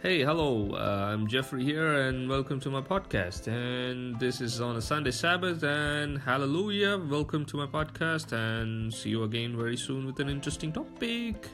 Hey, hello, uh, I'm Jeffrey here, and welcome to my podcast. And this is on a Sunday Sabbath, and hallelujah, welcome to my podcast, and see you again very soon with an interesting topic.